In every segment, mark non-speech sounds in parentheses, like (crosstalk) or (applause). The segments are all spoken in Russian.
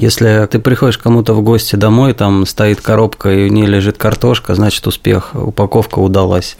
Если ты приходишь кому-то в гости домой, там стоит коробка и в ней лежит картошка, значит успех, упаковка удалась.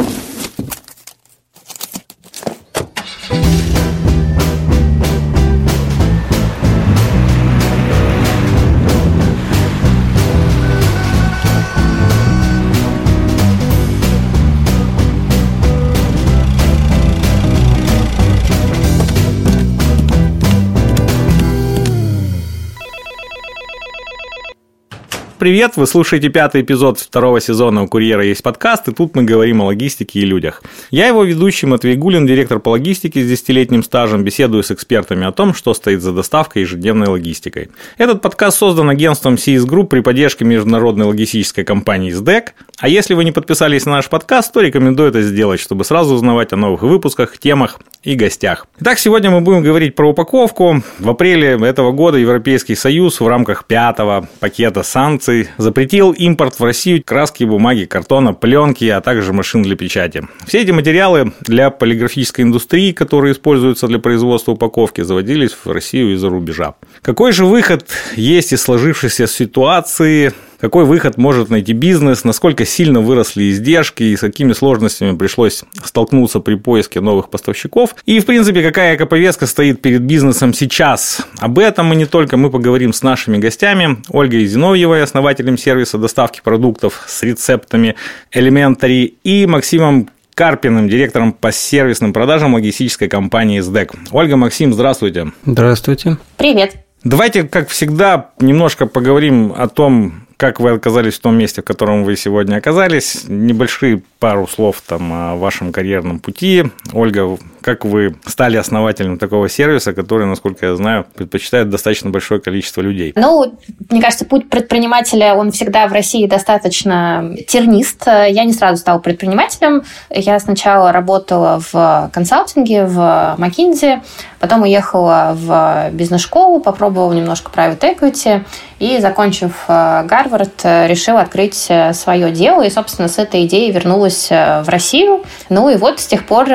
Привет, вы слушаете пятый эпизод второго сезона «У курьера есть подкаст», и тут мы говорим о логистике и людях. Я его ведущий Матвей Гулин, директор по логистике с десятилетним стажем, беседую с экспертами о том, что стоит за доставкой и ежедневной логистикой. Этот подкаст создан агентством CS Group при поддержке международной логистической компании SDEC, а если вы не подписались на наш подкаст, то рекомендую это сделать, чтобы сразу узнавать о новых выпусках, темах и гостях. Итак, сегодня мы будем говорить про упаковку. В апреле этого года Европейский Союз в рамках пятого пакета санкций запретил импорт в Россию краски, бумаги, картона, пленки, а также машин для печати. Все эти материалы для полиграфической индустрии, которые используются для производства упаковки, заводились в Россию из-за рубежа. Какой же выход есть из сложившейся ситуации? Какой выход может найти бизнес, насколько сильно выросли издержки и с какими сложностями пришлось столкнуться при поиске новых поставщиков. И, в принципе, какая эко-повестка стоит перед бизнесом сейчас. Об этом и не только мы поговорим с нашими гостями. Ольгой Зиновьевой, основателем сервиса доставки продуктов с рецептами Elementary, и Максимом Карпиным, директором по сервисным продажам логистической компании СДЭК. Ольга, Максим, здравствуйте. Здравствуйте. Привет. Давайте, как всегда, немножко поговорим о том, как вы оказались в том месте, в котором вы сегодня оказались. Небольшие пару слов там о вашем карьерном пути. Ольга, как вы стали основателем такого сервиса, который, насколько я знаю, предпочитает достаточно большое количество людей? Ну, мне кажется, путь предпринимателя, он всегда в России достаточно тернист. Я не сразу стала предпринимателем. Я сначала работала в консалтинге, в McKinsey, потом уехала в бизнес-школу, попробовала немножко private equity, и, закончив э, Гарвард, э, решила открыть э, свое дело, и, собственно, с этой идеей вернулась в Россию. Ну и вот с тех пор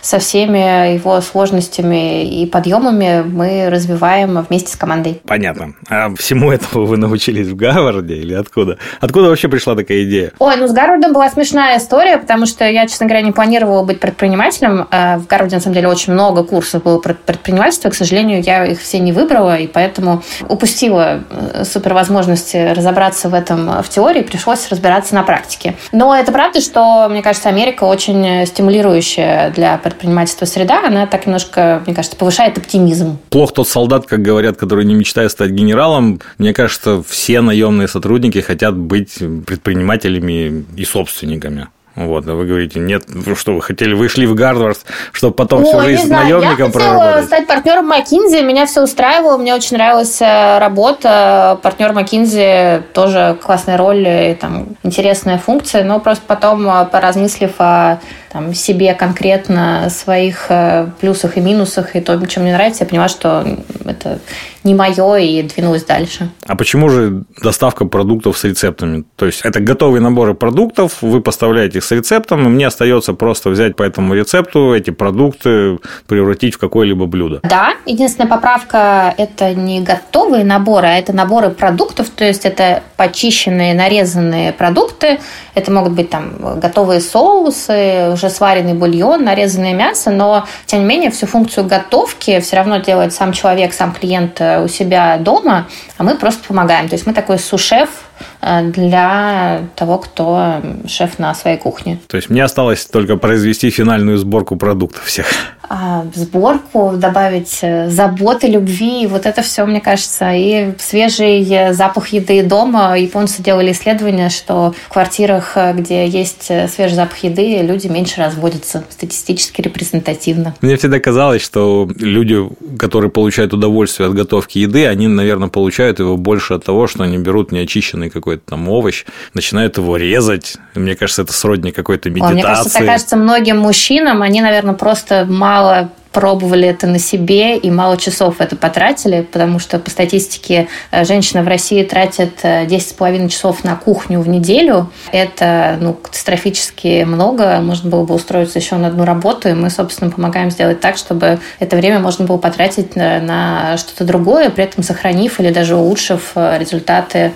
Со всеми его сложностями и подъемами мы развиваем вместе с командой. Понятно. А всему этому вы научились в Гарварде или откуда? Откуда вообще пришла такая идея? Ой, ну с Гарвардом была смешная история, потому что я, честно говоря, не планировала быть предпринимателем. В Гарварде, на самом деле, очень много курсов было про предпринимательство. К сожалению, я их все не выбрала, и поэтому упустила э, супер возможности разобраться в этом э, в теории, пришлось разбираться на практике. Но это правда, что, мне кажется, Америка очень стимулирующая для предпринимательства среда. Она так немножко, мне кажется, повышает оптимизм. Плох тот солдат, как говорят, который не мечтает стать генералом. Мне кажется, все наемные сотрудники хотят быть предпринимателями и собственниками. Вот, а вы говорите, нет, ну что вы хотели, вы шли в Гарвард, чтобы потом О, всю жизнь с наемником проработать? Я хотела стать партнером McKinsey, меня все устраивало, мне очень нравилась э, работа. Партнер McKinsey тоже классная роль и там интересная функция, но просто потом, э, поразмыслив о там, себе конкретно, своих э, плюсах и минусах и том, чем мне нравится, я поняла, что это не мое и двинулась дальше. А почему же доставка продуктов с рецептами? То есть это готовые наборы продуктов, вы поставляете их с рецептом, и мне остается просто взять по этому рецепту эти продукты, превратить в какое-либо блюдо. Да, единственная поправка – это не готовые наборы, а это наборы продуктов, то есть это почищенные, нарезанные продукты, это могут быть там готовые соусы, уже сваренный бульон, нарезанное мясо, но, тем не менее, всю функцию готовки все равно делает сам человек, сам клиент э, у себя дома, а мы просто помогаем. То есть мы такой сушеф для того, кто шеф на своей кухне. То есть мне осталось только произвести финальную сборку продуктов всех. А, сборку, добавить э, заботы, любви, вот это все, мне кажется, и свежий запах еды дома. Японцы делали исследование, что в квартирах, э, где есть свежий запах еды, люди меньше разводятся, статистически репрезентативно. Мне всегда казалось, что люди, которые получают удовольствие от готовки еды, они, наверное, получают его больше от того, что они берут неочищенный обычный какой-то там овощ, начинают его резать. Мне кажется, это сродни какой-то медитации. О, мне кажется, это кажется многим мужчинам, они, наверное, просто мало пробовали это на себе и мало часов это потратили, потому что по статистике э, женщина в России тратит 10,5 э, часов на кухню в неделю. Это ну, катастрофически много. Можно было бы устроиться еще на одну работу, и мы, собственно, помогаем сделать так, чтобы это время можно было потратить на, на что-то другое, при этом сохранив или даже улучшив э, результаты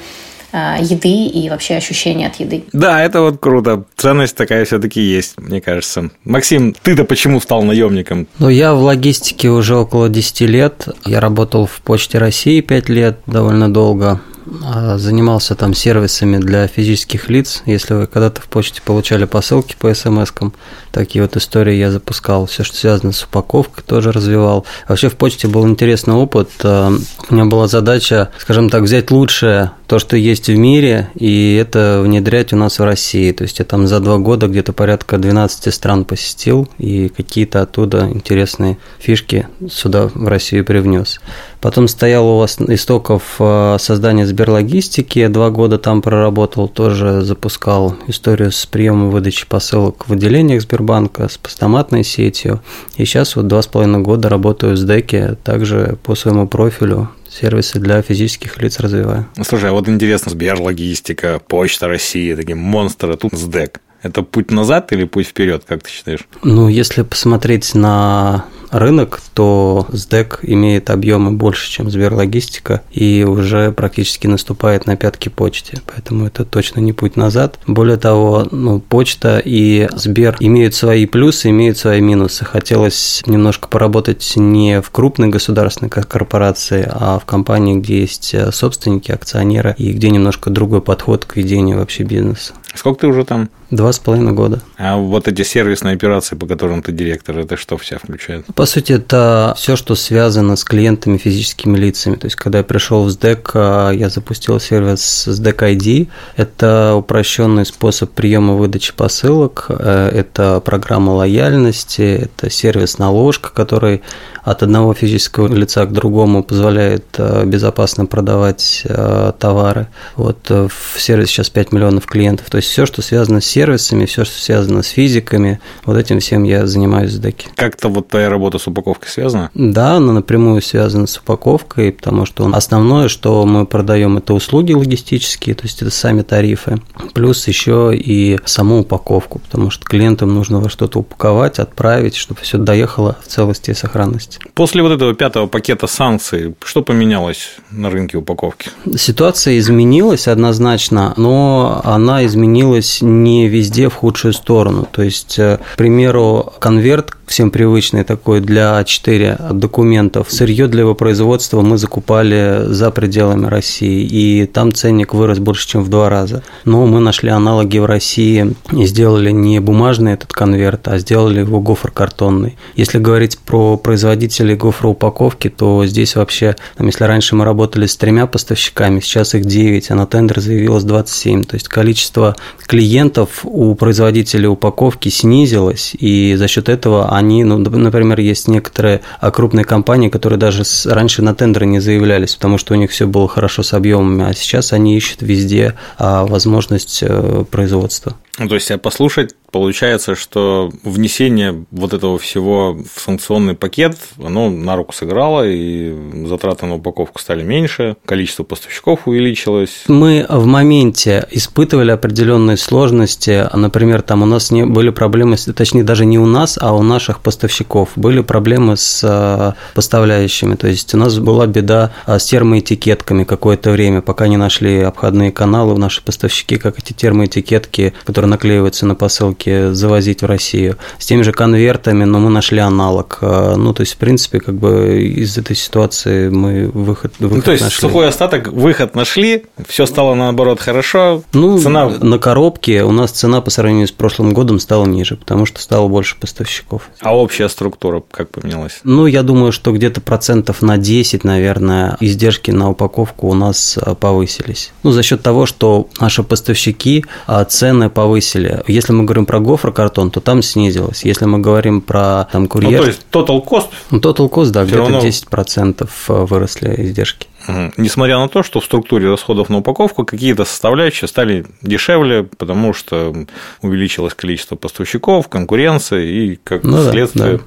еды и вообще ощущения от еды. Да, это вот круто. Ценность такая все-таки есть, мне кажется. Максим, ты-то почему стал наемником? Ну, я в логистике уже около 10 лет. Я работал в Почте России 5 лет, довольно долго. А, занимался там сервисами для физических лиц. Если вы когда-то в почте получали посылки по смс-кам, такие вот истории я запускал. Все, что связано с упаковкой, тоже развивал. Вообще в почте был интересный опыт. А, у меня была задача, скажем так, взять лучшее, то, что есть в мире, и это внедрять у нас в России. То есть я там за два года где-то порядка 12 стран посетил, и какие-то оттуда интересные фишки сюда, в Россию, привнес. Потом стоял у вас истоков а, создания Сберлогистики, я два года там проработал, тоже запускал историю с приемом выдачи посылок в отделениях Сбербанка, с постаматной сетью. И сейчас вот два с половиной года работаю с Деки, также по своему профилю, сервисы для физических лиц развиваю. Слушай, а вот интересно, Сберлогистика, Почта России, такие монстры, а тут СДЭК. Это путь назад или путь вперед, как ты считаешь? Ну, если посмотреть на рынок, то СДЭК имеет объемы больше, чем Сберлогистика, и уже практически наступает на пятки почте, поэтому это точно не путь назад. Более того, ну, почта и Сбер имеют свои плюсы, имеют свои минусы. Хотелось немножко поработать не в крупной государственной корпорации, а в компании, где есть собственники, акционеры, и где немножко другой подход к ведению вообще бизнеса. Сколько ты уже там? Два с половиной года. А вот эти сервисные операции, по которым ты директор, это что в себя включает? По сути, это все, что связано с клиентами физическими лицами. То есть, когда я пришел в SDEC, а, я запустил сервис SDEC ID. Это упрощенный способ приема выдачи посылок, э, это программа лояльности, это сервис наложка, который от одного физического лица к другому позволяет э, безопасно продавать э, товары. Вот в сервисе сейчас 5 миллионов клиентов. То есть все, что связано с сервисами, все, что связано с физиками, вот этим всем я занимаюсь в деке. Как-то вот твоя работа с упаковкой связана? Да, она напрямую связана с упаковкой, потому что основное, что мы продаем, это услуги логистические, то есть это сами тарифы, плюс еще и саму упаковку, потому что клиентам нужно во что-то упаковать, отправить, чтобы все доехало в целости и сохранности. После вот этого пятого пакета санкций, что поменялось на рынке упаковки? Ситуация изменилась однозначно, но она изменилась не везде в худшую сторону. То есть, э, к примеру, конверт всем привычный такой для А4 документов. Сырье для его производства мы закупали за пределами России, и там ценник вырос больше, чем в два раза. Но мы нашли аналоги в России и сделали не бумажный этот конверт, а сделали его гофр-картонный. Если говорить про производителей гофроупаковки, то здесь вообще, там, если раньше мы работали с тремя поставщиками, сейчас их 9, а на тендер заявилось 27. То есть количество клиентов у производителей упаковки снизилось, и за счет этого они, ну, например, есть некоторые а, крупные компании, которые даже раньше на тендеры не заявлялись, потому что у них все было хорошо с объемами, а сейчас они ищут везде а, возможность э, производства. Ну, то есть, а послушать получается, что внесение вот этого всего в санкционный пакет, оно на руку сыграло, и затраты на упаковку стали меньше, количество поставщиков увеличилось. Мы в моменте испытывали определенные сложности, например, там у нас не были проблемы, точнее даже не у нас, а у наших поставщиков были проблемы с э, поставляющими, то есть у нас была беда э, с термоэтикетками какое-то время, пока не нашли обходные каналы наши поставщики, как эти термоэтикетки, которые наклеиваются на посылки завозить в Россию. С теми же конвертами, но мы нашли аналог. А, ну, то есть, в принципе, как бы из этой ситуации мы выход, выход ну, то есть, нашли. сухой остаток, выход нашли, все стало наоборот хорошо. Ну, цена... на коробке у нас цена по сравнению с прошлым годом стала ниже, потому что стало больше поставщиков. А общая структура как поменялась? Ну, я думаю, что где-то процентов на 10, наверное, издержки на упаковку у нас а, повысились. Ну, за счет того, что наши поставщики а, цены повысили повысили. Если мы говорим про гофрокартон, то там снизилось. Если мы говорим про там курьер... Ну, то есть total cost? Ну, total cost, да, где-то равно... 10% выросли издержки. Угу. Несмотря на то, что в структуре расходов на упаковку какие-то составляющие стали дешевле, потому что увеличилось количество поставщиков, конкуренция и, как ну, следствие, да,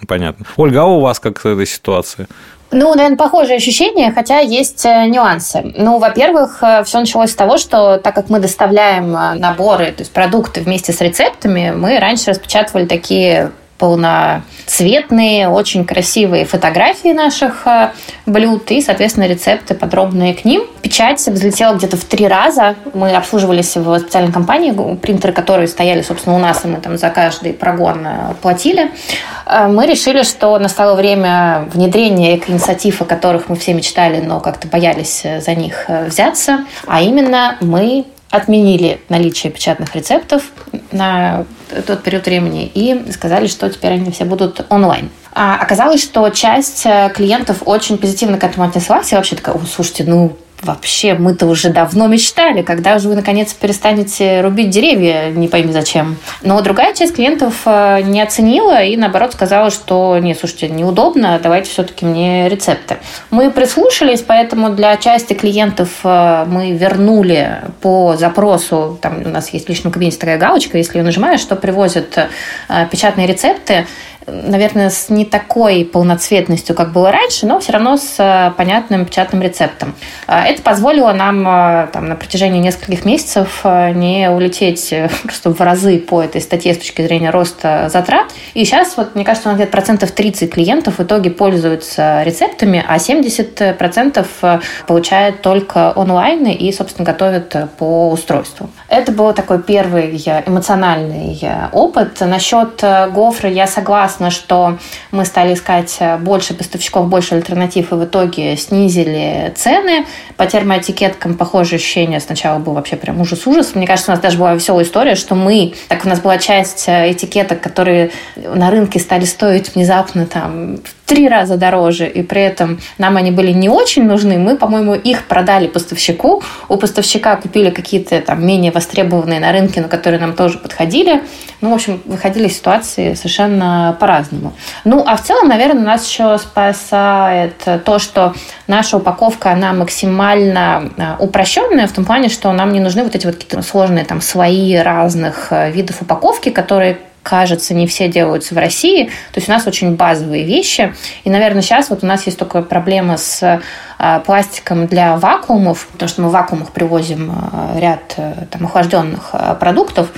да. понятно. Ольга, а у вас как с этой ситуацией? Ну, наверное, похожие ощущения, хотя есть э, нюансы. Ну, во-первых, э, все началось с того, что так как мы доставляем э, наборы, то есть продукты вместе с рецептами, мы раньше распечатывали такие полноцветные, очень красивые фотографии наших э, блюд и, соответственно, рецепты подробные к ним. Печать взлетела где-то в три раза. Мы обслуживались в специальной компании, принтеры которые стояли, собственно, у нас, и мы там за каждый прогон э, платили. Э, мы решили, что настало время внедрения эко-инициатив, о которых мы все мечтали, но как-то боялись за них взяться. А именно мы отменили наличие печатных рецептов на тот период времени и сказали, что теперь они все будут онлайн. А оказалось, что часть э, клиентов очень позитивно к этому отнеслась и вообще такая, слушайте, ну вообще мы-то уже давно мечтали, когда же вы наконец перестанете рубить деревья, не пойми зачем. Но другая часть клиентов э, не оценила и наоборот сказала, что не, слушайте, неудобно, давайте все-таки мне рецепты. Мы прислушались, поэтому для части клиентов э, мы вернули по запросу, там у нас есть в личном кабинете такая галочка, если ее нажимаешь, что привозят э, печатные рецепты, наверное, с не такой полноцветностью, как было раньше, но все равно с э, понятным печатным рецептом. А, это позволило нам э, там, на протяжении нескольких месяцев э, не улететь (laughs) просто в разы по этой статье с точки зрения роста затрат. И сейчас, вот, мне кажется, у нас где-то процентов 30 клиентов в итоге пользуются рецептами, а 70 процентов получают только онлайн и, собственно, готовят по устройству. Это был такой первый эмоциональный опыт. Насчет гофры я согласна согласна, что мы стали искать э, больше поставщиков, больше альтернатив, и в итоге снизили цены. По термоэтикеткам похожее ощущение. Сначала был вообще прям ужас-ужас. Мне кажется, у нас даже была веселая история, что мы, так у нас была часть э, этикеток, которые на рынке стали стоить внезапно там в три раза дороже, и при этом нам они были не очень нужны, мы, по-моему, их продали поставщику. У поставщика купили какие-то там менее востребованные на рынке, но которые нам тоже подходили. Ну, в общем, выходили ситуации совершенно по-разному. Ну, а в целом, наверное, нас еще спасает то, что наша упаковка, она максимально а, упрощенная в том плане, что нам не нужны вот эти вот какие-то сложные там слои разных э, видов упаковки, которые кажется, не все делаются в России. То есть у нас очень базовые вещи. И, наверное, сейчас вот у нас есть только проблема с а, пластиком для вакуумов, потому что мы в вакуумах привозим а, ряд э, там, охлажденных а, продуктов.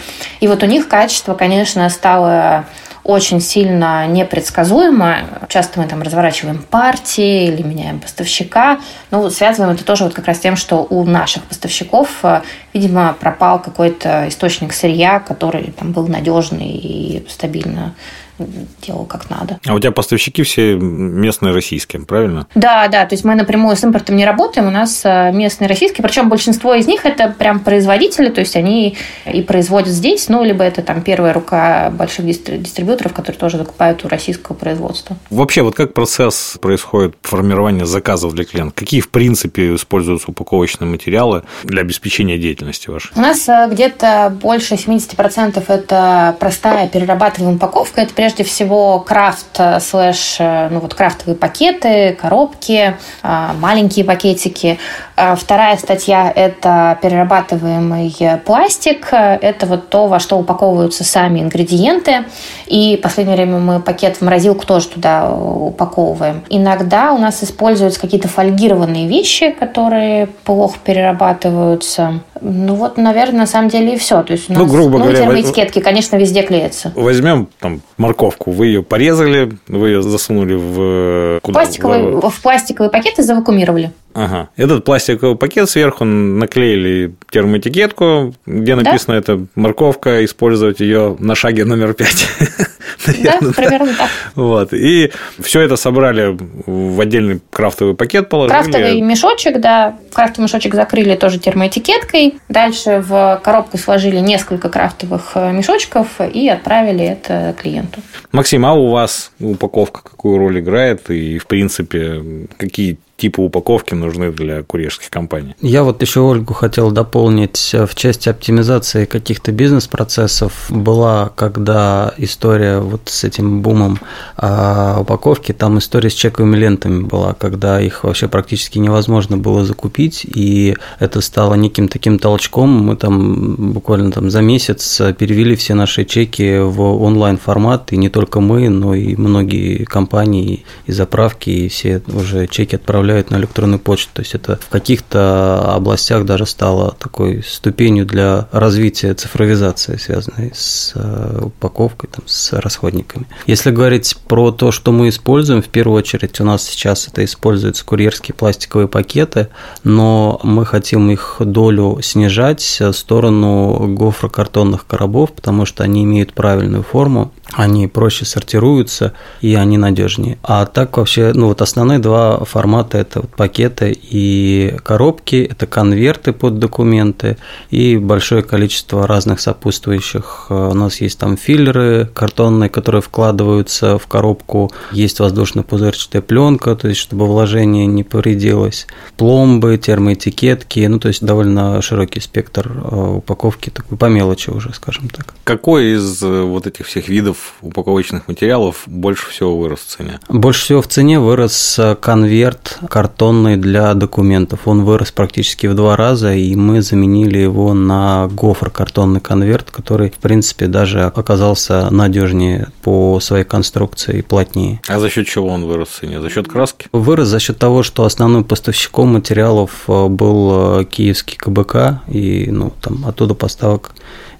И вот у них качество, конечно, стало очень сильно непредсказуемо. Часто мы там разворачиваем партии или меняем поставщика. Ну, связываем это тоже вот как раз тем, что у наших поставщиков, э, видимо, пропал какой-то источник сырья, который там был надежный и стабильно делал как надо. А у тебя поставщики все местные российские, правильно? Да, да, то есть мы напрямую с импортом не работаем, у нас э, местные российские, причем большинство из них это прям производители, то есть они и производят здесь, ну, либо это там первая рука больших дистрибьюторов, которые тоже закупают у российского производства. Вообще, вот как процесс происходит формирования заказов для клиента? Какие, в принципе, используются упаковочные материалы для обеспечения деятельности вашей? У нас э, где-то больше 70% это простая перерабатываемая упаковка, это прежде всего крафт э, слэш, э, ну вот крафтовые пакеты, коробки, э, маленькие пакетики. Вторая статья – это перерабатываемый пластик. Это вот то, во что упаковываются сами ингредиенты. И в последнее время мы пакет в морозилку тоже туда упаковываем. Иногда у нас используются какие-то фольгированные вещи, которые плохо перерабатываются. Ну вот, наверное, на самом деле и все. То есть у ну, нас, ну, грубо ну, говоря, термоэтикетки, конечно, везде клеятся. Возьмем там морковку, вы ее порезали, вы ее засунули в... Куда? Пластиковый, в... в пластиковый пакет и завакумировали. Ага. Этот пластиковый пакет сверху наклеили термоэтикетку, где написано да? это морковка, использовать ее на шаге номер пять. (laughs) Да, примерно так. Вот. И все это собрали в отдельный крафтовый пакет, положили. Крафтовый мешочек, да. Крафтовый мешочек закрыли тоже термоэтикеткой. Дальше в коробку сложили несколько крафтовых э, мешочков и отправили это клиенту. Максим, а у вас упаковка какую роль играет? И, в принципе, какие типы упаковки нужны для курьерских компаний. Я вот еще Ольгу хотел дополнить в части оптимизации каких-то бизнес-процессов. Была, когда история вот с этим бумом а, упаковки, там история с чековыми лентами была, когда их вообще практически невозможно было закупить, и это стало неким таким толчком. Мы там буквально там за месяц перевели все наши чеки в онлайн-формат, и не только мы, но и многие компании и заправки, и все уже чеки отправляют на электронную почту. То есть это в каких-то областях даже стало такой ступенью для развития цифровизации, связанной с э, упаковкой, там, с расходниками. Если говорить про то, что мы используем, в первую очередь у нас сейчас это используются курьерские пластиковые пакеты, но мы хотим их долю снижать в сторону гофрокартонных коробов, потому что они имеют правильную форму, они проще сортируются и они надежнее. А так вообще, ну вот основные два формата это вот пакеты и коробки, это конверты под документы и большое количество разных сопутствующих. У нас есть там филлеры картонные, которые вкладываются в коробку, есть воздушно-пузырчатая пленка, то есть чтобы вложение не повредилось, пломбы, термоэтикетки, ну то есть довольно широкий спектр э, упаковки, такой по мелочи уже, скажем так. Какой из э, вот этих всех видов упаковочных материалов больше всего вырос в цене? Больше всего в цене вырос э, конверт картонный для документов. Он вырос практически в два раза, и мы заменили его на гофр картонный конверт, который, в принципе, даже оказался надежнее по своей конструкции и плотнее. А за счет чего он вырос в цене? За счет краски? Вырос за счет того, что основным поставщиком материалов э, был э, киевский КБК, и ну, там оттуда поставок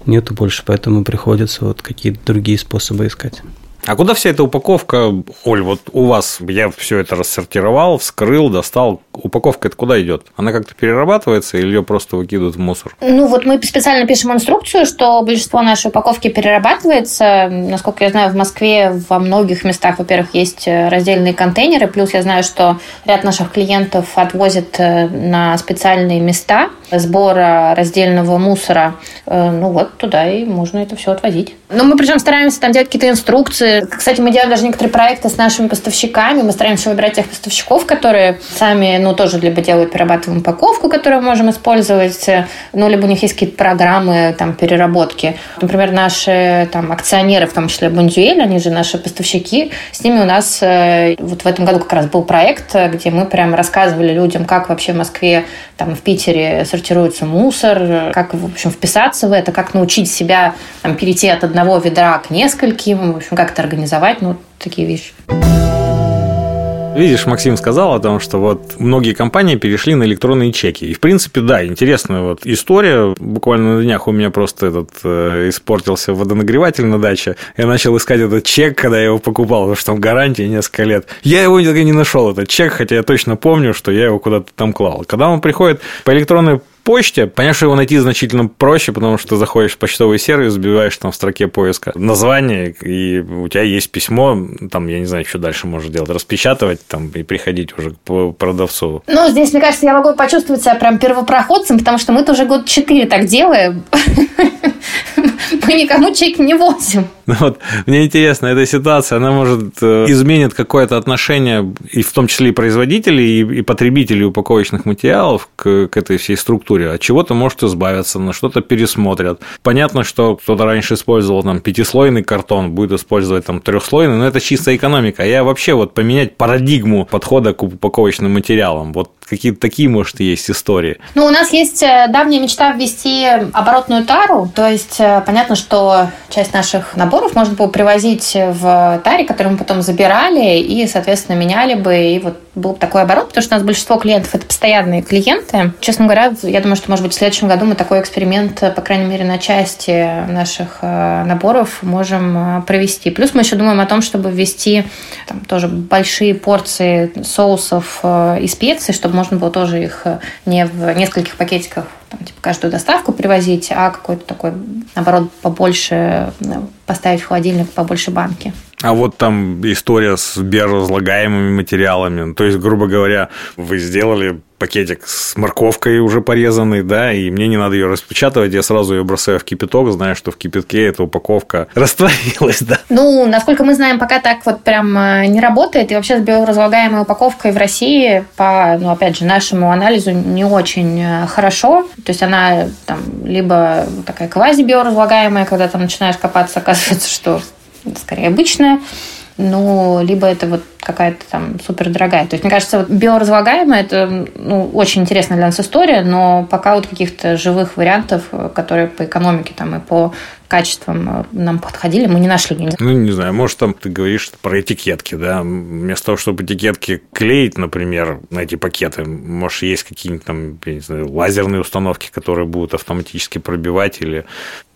нету больше, поэтому приходится вот какие-то другие способы искать. А куда вся эта упаковка, Оль, вот у вас, я все это рассортировал, вскрыл, достал, упаковка это куда идет? Она как-то перерабатывается или ее просто выкидывают в мусор? Ну вот мы специально пишем инструкцию, что большинство нашей упаковки перерабатывается. Насколько я знаю, в Москве во многих местах, во-первых, есть раздельные контейнеры, плюс я знаю, что ряд наших клиентов отвозят э, на специальные места сбора раздельного мусора. Э, ну вот туда и можно это все отвозить. Но мы причем стараемся там делать какие-то инструкции, кстати, мы делаем даже некоторые проекты с нашими поставщиками. Мы стараемся выбирать тех поставщиков, которые сами, ну, тоже либо делают перерабатываемую упаковку, которую мы можем использовать, ну, либо у них есть какие-то программы там переработки. Например, наши там акционеры, в том числе Бондюэль, они же наши поставщики, с ними у нас э, вот в этом году как раз был проект, где мы прям рассказывали людям, как вообще в Москве, там, в Питере сортируется мусор, как, в общем, вписаться в это, как научить себя там, перейти от одного ведра к нескольким, в общем, как-то организовать, ну, такие вещи. Видишь, Максим сказал о том, что вот многие компании перешли на электронные чеки. И, в принципе, да, интересная вот история. Буквально на днях у меня просто этот э, испортился водонагреватель на даче. Я начал искать этот чек, когда я его покупал, потому что там гарантия несколько лет. Я его не нашел, этот чек, хотя я точно помню, что я его куда-то там клал. Когда он приходит по электронной почте. Понятно, что его найти значительно проще, потому что заходишь в почтовый сервис, забиваешь там в строке поиска название, и у тебя есть письмо, там, я не знаю, что дальше можешь делать, распечатывать там и приходить уже к продавцу. Ну, здесь, мне кажется, я могу почувствовать себя прям первопроходцем, потому что мы-то уже год четыре так делаем. (laughs) Мы никому чеки не возим. Ну вот, мне интересно, эта ситуация, она может э, изменит какое-то отношение, и в том числе и производителей, и, и потребителей упаковочных материалов к, к этой всей структуре. От чего-то может избавиться, на что-то пересмотрят. Понятно, что кто-то раньше использовал там пятислойный картон, будет использовать там трехслойный, но это чисто экономика. А я вообще вот поменять парадигму подхода к упаковочным материалам. Вот какие-то такие, может, есть истории. Ну, у нас есть э, давняя мечта ввести оборотную тару, то есть э, понятно, что часть наших наборов можно было привозить в таре, которые мы потом забирали и, соответственно, меняли бы. И вот был бы такой оборот, потому что у нас большинство клиентов – это постоянные клиенты. Честно говоря, я думаю, что, может быть, в следующем году мы такой эксперимент, по крайней мере, на части наших э, наборов можем э, провести. Плюс мы еще думаем о том, чтобы ввести там, тоже большие порции соусов э, и специй, чтобы можно было тоже их не в нескольких пакетиках там, типа, каждую доставку привозить, а какой-то такой, наоборот, побольше поставить в холодильник, побольше банки. А вот там история с биоразлагаемыми материалами. То есть, грубо говоря, вы сделали пакетик с морковкой уже порезанный, да, и мне не надо ее распечатывать, я сразу ее бросаю в кипяток, зная, что в кипятке эта упаковка (laughs) растворилась, да. Ну, насколько мы знаем, пока так вот прям э, не работает, и вообще с биоразлагаемой упаковкой в России по, ну, опять же, нашему анализу не очень э, хорошо, то есть она там либо такая квази-биоразлагаемая, когда там начинаешь копаться, (laughs) оказывается, что скорее обычная, ну, либо это вот какая-то там супер дорогая. То есть, мне кажется, вот биоразлагаемая это ну, очень интересная для нас история, но пока вот каких-то живых вариантов, которые по экономике там и по качествам э, нам подходили, мы не нашли. Ну, не знаю, может, там ты говоришь про этикетки, да, вместо того, чтобы этикетки клеить, например, на эти пакеты, может, есть какие-нибудь там, я не знаю, лазерные установки, которые будут автоматически пробивать или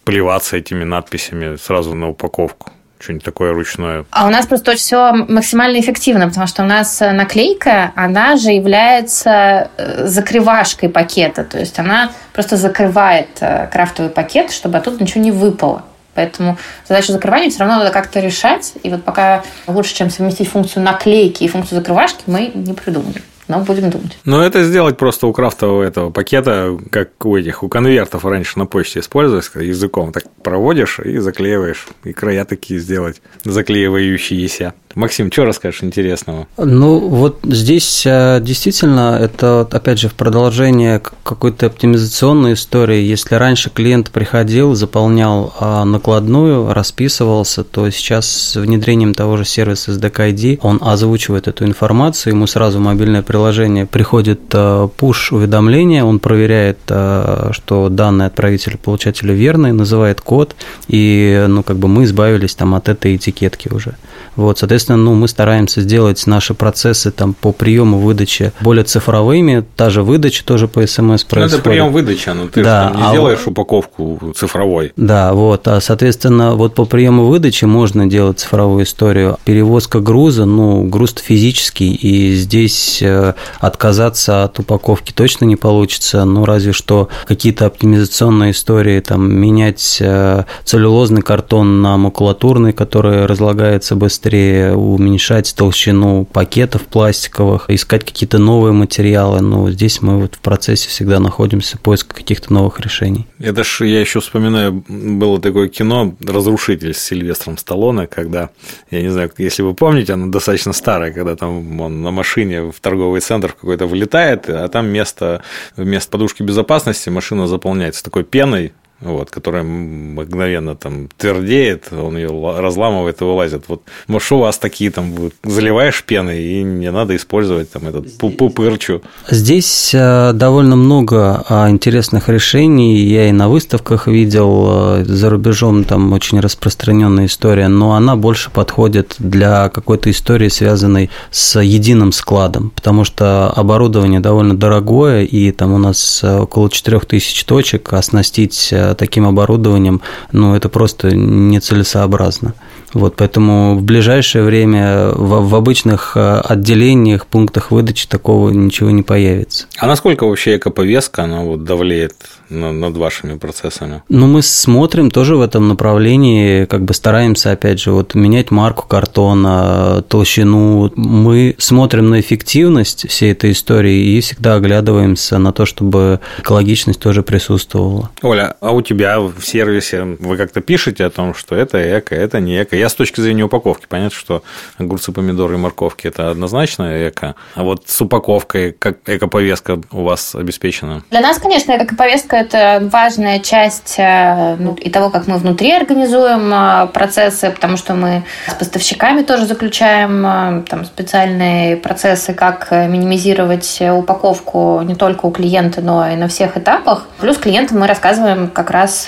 плеваться этими надписями сразу на упаковку что-нибудь такое ручное? А у нас просто все максимально эффективно, потому что у нас э, наклейка, она же является э, закрывашкой пакета, то есть она просто закрывает э, крафтовый пакет, чтобы оттуда ничего не выпало. Поэтому задачу закрывания все равно надо как-то решать. И вот пока лучше, чем совместить функцию наклейки и функцию закрывашки, мы не придумали но будем думать. Но это сделать просто у крафтового этого пакета, как у этих, у конвертов раньше на почте использовалось, языком так проводишь и заклеиваешь, и края такие сделать, заклеивающиеся. Максим, что расскажешь интересного? Ну, вот здесь э, действительно это, опять же, в продолжение какой-то оптимизационной истории. Если раньше клиент приходил, заполнял а, накладную, расписывался, то сейчас с внедрением того же сервиса SDK ID он озвучивает эту информацию, ему сразу мобильное приложение приходит э, push-уведомление, он проверяет, э, что данные отправителя получателя верные, называет код, и ну, как бы мы избавились там от этой этикетки уже. Вот, соответственно, ну, мы стараемся сделать наши процессы там по приему выдачи более цифровыми, та же выдача тоже по смс происходит. Ну, это прием выдачи, но ты да, же не а делаешь вот, упаковку цифровой. Да, вот, а, соответственно, вот по приему выдачи можно делать цифровую историю. Перевозка груза, ну, груз физический, и здесь э, отказаться от упаковки точно не получится, ну, разве что какие-то оптимизационные истории, там, менять э, целлюлозный картон на макулатурный, который разлагается быстрее уменьшать толщину пакетов пластиковых, искать какие-то новые материалы. Но здесь мы вот в процессе всегда находимся поиска каких-то новых решений. Это ж я еще вспоминаю, было такое кино «Разрушитель» с Сильвестром Сталлоне, когда, я не знаю, если вы помните, оно достаточно старое, когда там он на машине в торговый центр какой-то вылетает, а там вместо, вместо подушки безопасности машина заполняется такой пеной, вот, которая мгновенно там твердеет, он ее разламывает и вылазит. Вот, может, у вас такие там заливаешь пеной, и не надо использовать там этот пупырчу. Здесь э, довольно много а, интересных решений. Я и на выставках видел э, за рубежом там очень распространенная история, но она больше подходит для какой-то истории, связанной с единым складом, потому что оборудование довольно дорогое, и там у нас э, около 4000 точек, оснастить таким оборудованием, ну, это просто нецелесообразно. Вот, поэтому в ближайшее время в, в обычных э, отделениях, пунктах выдачи такого ничего не появится. А насколько вообще экоповестка она вот давлеет над вашими процессами? Ну, мы смотрим тоже в этом направлении, как бы стараемся, опять же, вот менять марку картона, толщину. Мы смотрим на эффективность всей этой истории и всегда оглядываемся на то, чтобы экологичность тоже присутствовала. Оля, а у тебя в сервисе вы как-то пишете о том, что это эко, это не эко? Я с точки зрения упаковки, понятно, что огурцы, помидоры и морковки – это однозначно эко. А вот с упаковкой как эко-повестка у вас обеспечена? Для нас, конечно, эко-повестка – это важная часть э, ну, и того, как мы внутри организуем э, процессы, потому что мы с поставщиками тоже заключаем э, там, специальные процессы, как минимизировать упаковку не только у клиента, но и на всех этапах. Плюс клиентам мы рассказываем как раз,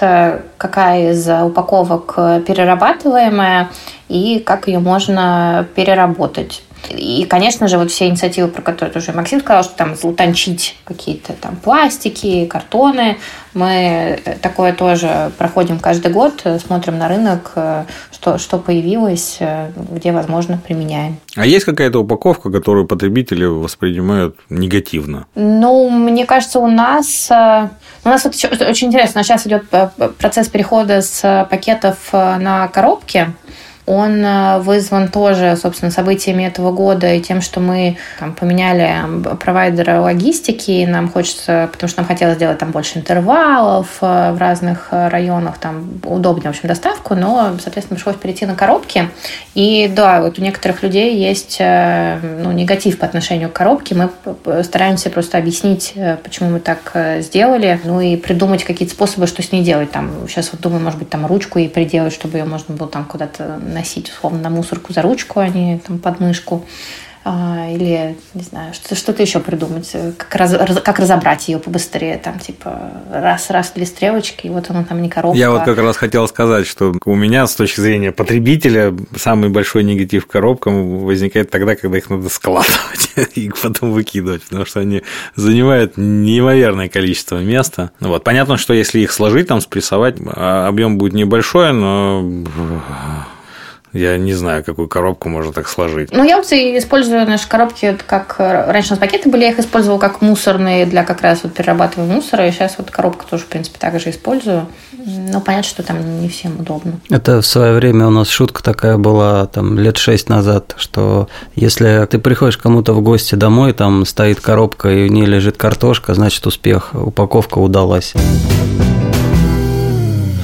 какая из упаковок перерабатываемая и как ее можно переработать. И, конечно же, вот все инициативы, про которые тоже Максим сказал, что там утончить какие-то там пластики, картоны, мы такое тоже проходим каждый год, смотрим на рынок, что, что появилось, где, возможно, применяем. А есть какая-то упаковка, которую потребители воспринимают негативно? Ну, мне кажется, у нас... У нас вот очень интересно, сейчас идет процесс перехода с пакетов на коробки он э, вызван тоже, собственно, событиями этого года и тем, что мы там, поменяли провайдера логистики, и нам хочется, потому что нам хотелось сделать там больше интервалов э, в разных э, районах, там удобнее, в общем, доставку, но, соответственно, пришлось перейти на коробки. И да, вот у некоторых людей есть ну, негатив по отношению к коробке. Мы стараемся просто объяснить, почему мы так сделали, ну и придумать какие-то способы, что с ней делать. Там, сейчас вот думаю, может быть, там ручку ей приделать, чтобы ее можно было там куда-то носить, условно, на мусорку за ручку, а не там под мышку. А, или, не знаю, что-то еще придумать, как, раз, как разобрать ее побыстрее, там, типа, раз-раз две стрелочки, и вот она там не коробка. Я вот как раз хотел сказать, что у меня с точки зрения потребителя самый большой негатив коробкам возникает тогда, когда их надо складывать (laughs) и потом выкидывать, потому что они занимают неимоверное количество места. Ну вот. Понятно, что если их сложить, там, спрессовать, а, объем будет небольшой, но я не знаю, какую коробку можно так сложить. Ну, я вот использую наши коробки как... Раньше у нас пакеты были, я их использовала как мусорные для как раз вот перерабатывания мусора, и сейчас вот коробку тоже, в принципе, так же использую. Но понятно, что там не всем удобно. Это в свое время у нас шутка такая была, там, лет шесть назад, что если ты приходишь кому-то в гости домой, там стоит коробка, и в ней лежит картошка, значит, успех, упаковка удалась.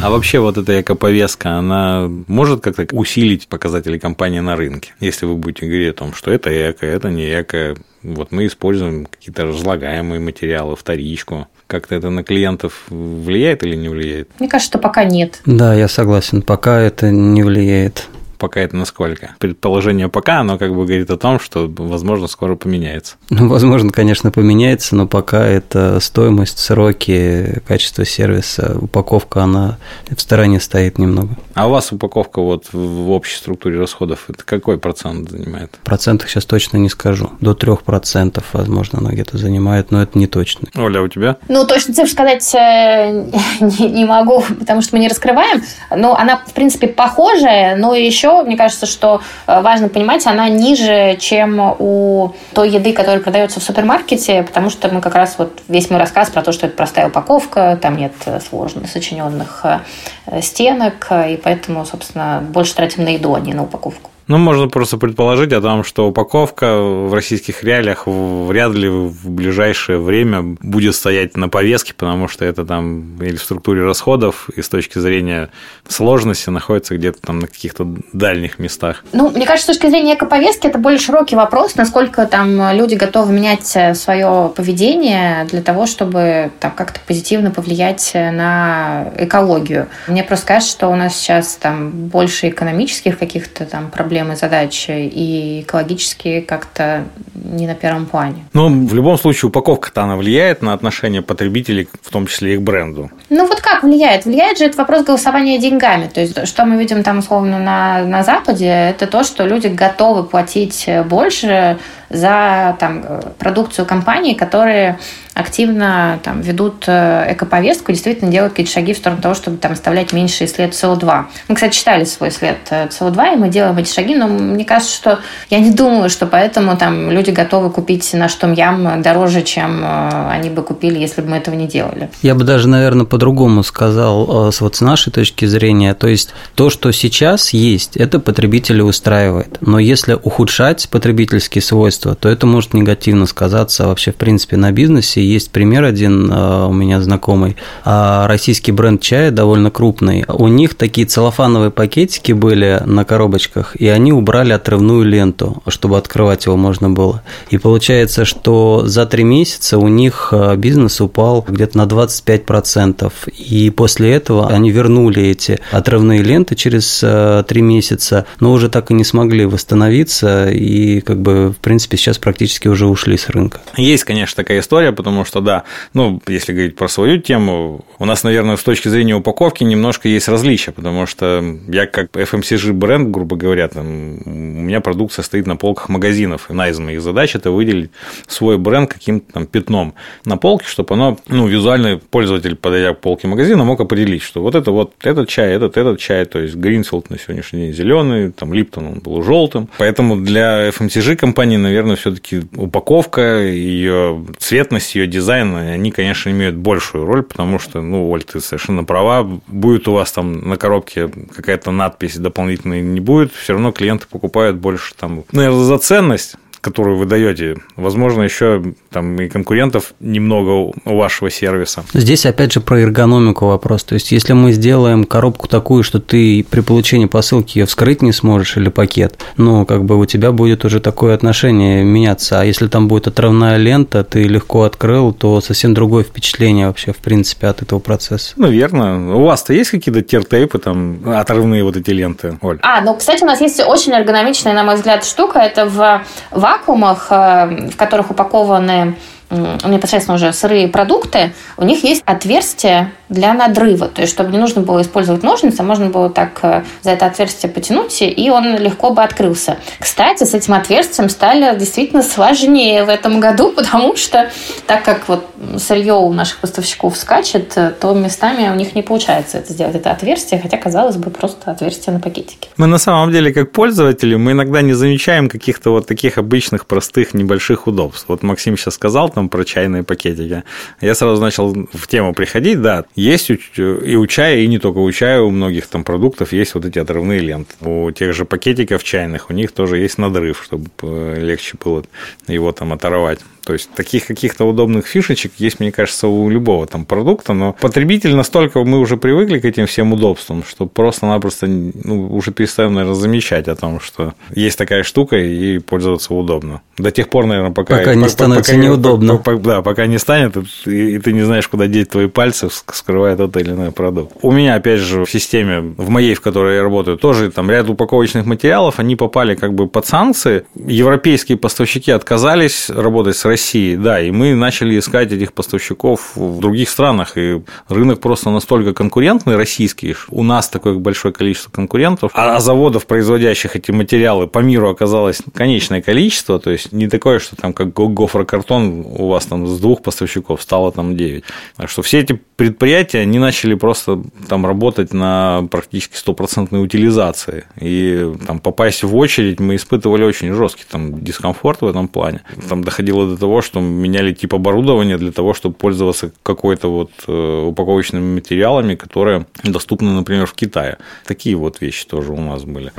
А вообще вот эта экоповестка, она может как-то усилить показатели компании на рынке? Если вы будете говорить о том, что это эко, это не эко, вот мы используем какие-то разлагаемые материалы, вторичку. Как-то это на клиентов влияет или не влияет? Мне кажется, что пока нет. Да, я согласен, пока это не влияет пока это насколько? Предположение пока, оно как бы говорит о том, что, возможно, скоро поменяется. Ну, возможно, конечно, поменяется, но пока это стоимость, сроки, качество сервиса, упаковка, она в стороне стоит немного. А у вас упаковка вот в общей структуре расходов, это какой процент занимает? В процентах сейчас точно не скажу. До трех процентов, возможно, она где-то занимает, но это не точно. Оля, у тебя? Ну, точно цифр сказать э, (laughs) не могу, потому что мы не раскрываем. Но она, в принципе, похожая, но еще мне кажется, что э, важно понимать, она ниже, чем у той еды, которая продается в супермаркете, потому что мы как раз вот весь мой рассказ про то, что это простая упаковка, там нет э, сложно сочиненных э, стенок, и поэтому, собственно, больше тратим на еду, а не на упаковку. Ну, можно просто предположить о том, что упаковка в российских реалиях вряд ли в ближайшее время будет стоять на повестке, потому что это там или в структуре расходов, и с точки зрения сложности находится где-то там на каких-то дальних местах. Ну, мне кажется, с точки зрения экоповестки это более широкий вопрос, насколько там люди готовы менять свое поведение для того, чтобы там как-то позитивно повлиять на экологию. Мне просто кажется, что у нас сейчас там больше экономических каких-то там проблем проблемы, задачи, и экологические как-то не на первом плане. Но в любом случае упаковка-то она влияет на отношение потребителей, в том числе и к бренду. Ну вот как влияет? Влияет же это вопрос голосования деньгами. То есть что мы видим там условно на, на Западе, это то, что люди готовы платить больше за там, продукцию компаний, которые активно там, ведут э, экоповестку, действительно делают какие-то шаги в сторону того, чтобы там оставлять меньший след СО2. Мы, кстати, читали свой след э, СО2, и мы делаем эти шаги, но мне кажется, что я не думаю, что поэтому там люди готовы купить наш том-ям дороже, чем э, они бы купили, если бы мы этого не делали. Я бы даже, наверное, по-другому сказал, вот с нашей точки зрения. То есть то, что сейчас есть, это потребителя устраивает. Но если ухудшать потребительские свойства, то это может негативно сказаться вообще, в принципе, на бизнесе есть пример один а, у меня знакомый. А, российский бренд чая довольно крупный. У них такие целлофановые пакетики были на коробочках, и они убрали отрывную ленту, чтобы открывать его можно было. И получается, что за три месяца у них а, бизнес упал где-то на 25%. И после этого они вернули эти отрывные ленты через три месяца, но уже так и не смогли восстановиться, и как бы, в принципе, сейчас практически уже ушли с рынка. Есть, конечно, такая история, потому потому что, да, ну, если говорить про свою тему, у нас, наверное, с точки зрения упаковки немножко есть различия, потому что я как FMCG бренд, грубо говоря, там, у меня продукция стоит на полках магазинов, и одна из моих задач – это выделить свой бренд каким-то там пятном на полке, чтобы оно, ну, визуально пользователь, подойдя к полке магазина, мог определить, что вот это вот этот чай, этот, этот чай, то есть Гринфилд на сегодняшний день зеленый, там Липтон он был желтым. Поэтому для FMCG компании, наверное, все-таки упаковка, ее цветность, ее дизайн, они, конечно, имеют большую роль, потому что, ну, Оль, ты совершенно права, будет у вас там на коробке какая-то надпись дополнительная не будет, все равно клиенты покупают больше там, наверное, за ценность, которую вы даете, возможно, еще там и конкурентов немного у вашего сервиса. Здесь опять же про эргономику вопрос. То есть, если мы сделаем коробку такую, что ты при получении посылки ее вскрыть не сможешь или пакет, ну, как бы у тебя будет уже такое отношение меняться. А если там будет отрывная лента, ты легко открыл, то совсем другое впечатление вообще, в принципе, от этого процесса. Ну, верно. У вас-то есть какие-то тертейпы, там, отрывные вот эти ленты, Оль? А, ну, кстати, у нас есть очень эргономичная, на мой взгляд, штука. Это в вакуумах, э, в которых упакованы непосредственно уже сырые продукты, у них есть отверстие для надрыва. То есть, чтобы не нужно было использовать ножницы, можно было так э, за это отверстие потянуть, и он легко бы открылся. Кстати, с этим отверстием стали действительно сложнее в этом году, (laughs) потому что так как вот сырье у наших поставщиков скачет, э, то местами у них не получается это сделать, это отверстие, хотя, казалось бы, просто отверстие на пакетике. Мы на самом деле, как пользователи, мы иногда не замечаем каких-то вот таких обычных, простых, небольших удобств. Вот Максим сейчас сказал там про чайные пакетики. Я сразу начал в тему приходить, да, есть и у чая, и не только у чая, у многих там продуктов есть вот эти отрывные ленты. У тех же пакетиков чайных у них тоже есть надрыв, чтобы легче было его там оторвать. То есть таких каких-то удобных фишечек есть, мне кажется, у любого там продукта, но потребитель настолько мы уже привыкли к этим всем удобствам, что просто-напросто ну, уже перестаем, наверное, замечать о том, что есть такая штука и пользоваться удобно. До тех пор, наверное, пока... Пока не становится пока, неудобно. Пока, да, пока не станет, и, и ты не знаешь, куда деть твои пальцы, скрывая тот или иной продукт. У меня, опять же, в системе, в моей, в которой я работаю, тоже там ряд упаковочных материалов, они попали как бы под санкции. Европейские поставщики отказались работать с России, да, и мы начали искать этих поставщиков в других странах, и рынок просто настолько конкурентный, российский, у нас такое большое количество конкурентов, а заводов, производящих эти материалы по миру оказалось конечное количество, то есть не такое, что там как гофрокартон у вас там с двух поставщиков стало там 9. Так что все эти предприятия, они начали просто там работать на практически стопроцентной утилизации, и там попасть в очередь мы испытывали очень жесткий там дискомфорт в этом плане. Там доходило до того, что меняли тип оборудования для того, чтобы пользоваться какой-то вот э, упаковочными материалами, которые доступны, например, в Китае. Такие вот вещи тоже у нас были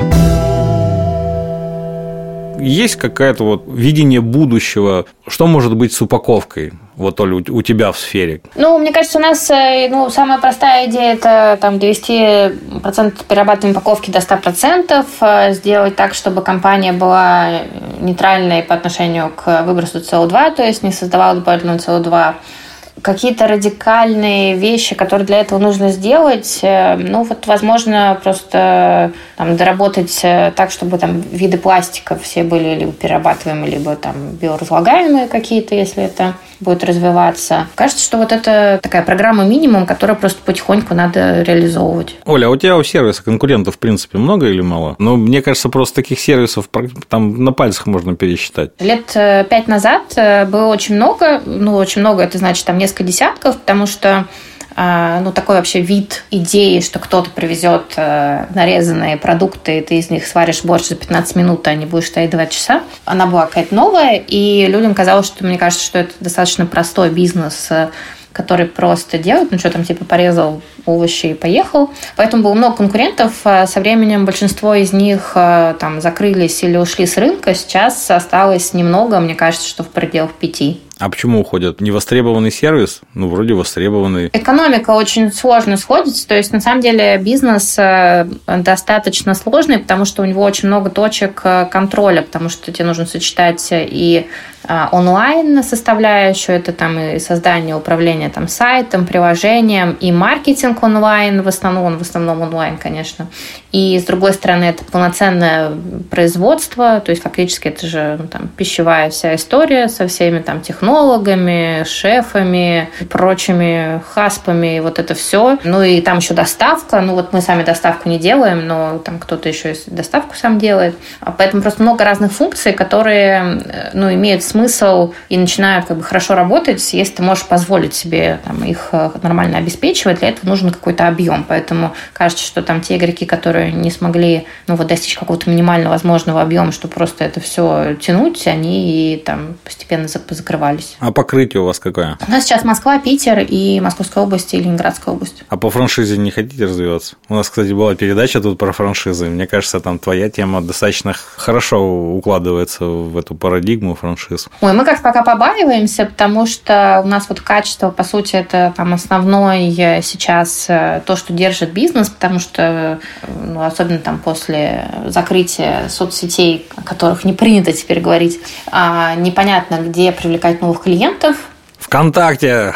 есть какое-то вот видение будущего, что может быть с упаковкой? Вот, Оля, у тебя в сфере? Ну, мне кажется, у нас э, ну, самая простая идея – это там, довести процент перерабатываемой упаковки до 100%, э, сделать так, чтобы компания была нейтральной по отношению к выбросу СО2, то есть не создавала дополнительного СО2 какие-то радикальные вещи, которые для этого нужно сделать, э, ну вот, возможно, просто там, доработать э, так, чтобы там виды пластиков все были либо перерабатываемые, либо там биоразлагаемые какие-то, если это будет развиваться. Кажется, что вот это такая программа минимум, которую просто потихоньку надо реализовывать. Оля, а у тебя у сервиса конкурентов, в принципе, много или мало? Ну, мне кажется, просто таких сервисов там на пальцах можно пересчитать. Лет э, пять назад было очень много, ну, очень много, это значит там несколько десятков, потому что а, ну, такой вообще вид идеи, что кто-то привезет э, нарезанные продукты, и ты из них сваришь борщ за 15 минут, а не будешь стоять 2 часа. Она была какая-то новая, и людям казалось, что, мне кажется, что это достаточно простой бизнес, э, который просто делает, ну что там, типа порезал овощи и поехал. Поэтому было много конкурентов. А со временем большинство из них там закрылись или ушли с рынка. Сейчас осталось немного, мне кажется, что в пределах пяти. А почему уходят? Невостребованный сервис? Ну, вроде востребованный. Экономика очень сложно сходится. То есть, на самом деле, бизнес э, достаточно сложный, потому что у него очень много точек э, контроля, потому что тебе нужно сочетать и а, онлайн составляющую, это там и создание управления там сайтом, приложением, и маркетинг онлайн, в основном, в основном онлайн, конечно. И с другой стороны, это полноценное производство, то есть фактически это же ну, там, пищевая вся история со всеми там технологами, шефами, прочими хаспами, и вот это все. Ну и там еще доставка, ну вот мы сами доставку не делаем, но там кто-то еще доставку сам делает. А поэтому просто много разных функций, которые э, ну, имеют смысл и начинают как бы хорошо работать, если ты можешь позволить себе там, их э, нормально обеспечивать, для этого нужен какой-то объем. Поэтому кажется, что там те игроки, которые не смогли ну, вот, достичь какого-то минимально возможного объема, чтобы просто это все тянуть, они и там постепенно закрывались. А покрытие у вас какое? У нас сейчас Москва, Питер и Московская область и Ленинградская область. А по франшизе не хотите развиваться? У нас, кстати, была передача тут про франшизы. Мне кажется, там твоя тема достаточно хорошо укладывается в эту парадигму франшиз. Ой, мы как пока побаиваемся, потому что у нас вот качество, по сути, это там основной сейчас э, то, что держит бизнес, потому что, э, ну, особенно там после закрытия соцсетей, о которых не принято теперь говорить, а непонятно, где привлекать новых клиентов. ВКонтакте!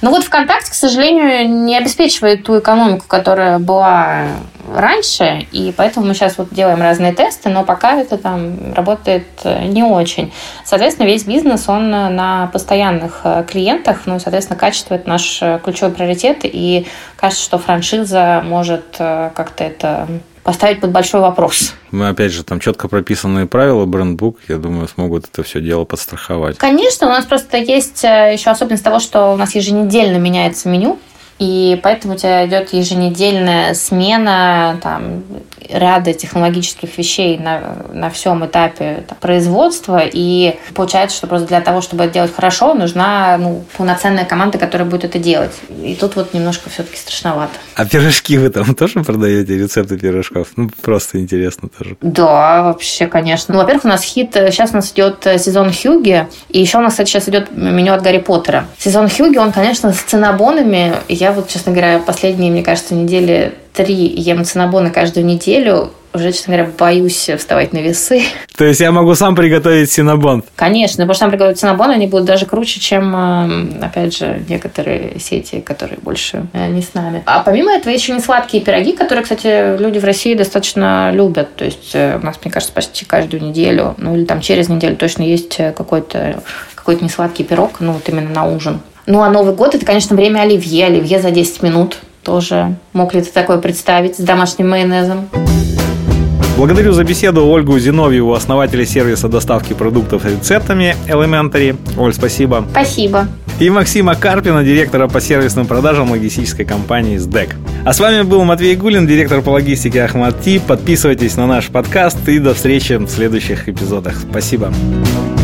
Ну вот ВКонтакте, к сожалению, не обеспечивает ту экономику, которая была раньше, и поэтому мы сейчас вот делаем разные тесты, но пока это там работает не очень. Соответственно, весь бизнес, он на постоянных э, клиентах, ну соответственно, качество – это наш э, ключевой приоритет, и кажется, что франшиза может э, как-то это поставить под большой вопрос. Мы, опять же, там четко прописанные правила, брендбук, я думаю, смогут это все дело подстраховать. Конечно, у нас просто есть э, еще особенность того, что у нас еженедельно меняется меню, и поэтому у тебя идет еженедельная смена там, ряда технологических вещей на, на всем этапе там, производства. И получается, что просто для того, чтобы это делать хорошо, нужна ну, полноценная команда, которая будет это делать. И тут вот немножко все-таки страшновато. А пирожки вы там (laughs) тоже продаете, рецепты пирожков? Ну, просто интересно тоже. Да, вообще, конечно. Ну, во-первых, у нас хит, сейчас у нас идет сезон Хьюги, и еще у нас, кстати, сейчас идет меню от Гарри Поттера. Сезон Хьюги, он, конечно, с цинабонами. Я вот, честно говоря, последние, мне кажется, недели три ем цинабоны каждую неделю, уже, честно говоря, боюсь вставать на весы. (laughs) То есть я могу сам приготовить синабон? Конечно, потому что сам приготовить синабон, они будут даже круче, чем, э, опять же, некоторые сети, которые больше э, не с нами. А помимо этого еще не сладкие пироги, которые, кстати, люди в России достаточно любят. То есть э, у нас, мне кажется, почти каждую неделю, ну или там через неделю точно есть какой-то какой-то несладкий пирог, ну вот именно на ужин. Ну, а Новый год – это, конечно, время оливье. Оливье за 10 минут тоже. Мог ли ты такое представить с домашним майонезом? Благодарю за беседу Ольгу Зиновьеву, основателя сервиса доставки продуктов рецептами Elementary. Оль, спасибо. Спасибо. И Максима Карпина, директора по сервисным продажам логистической компании СДЭК. А с вами был Матвей Гулин, директор по логистике Ахмат Ти. Подписывайтесь на наш подкаст и до встречи в следующих эпизодах. Спасибо. Спасибо.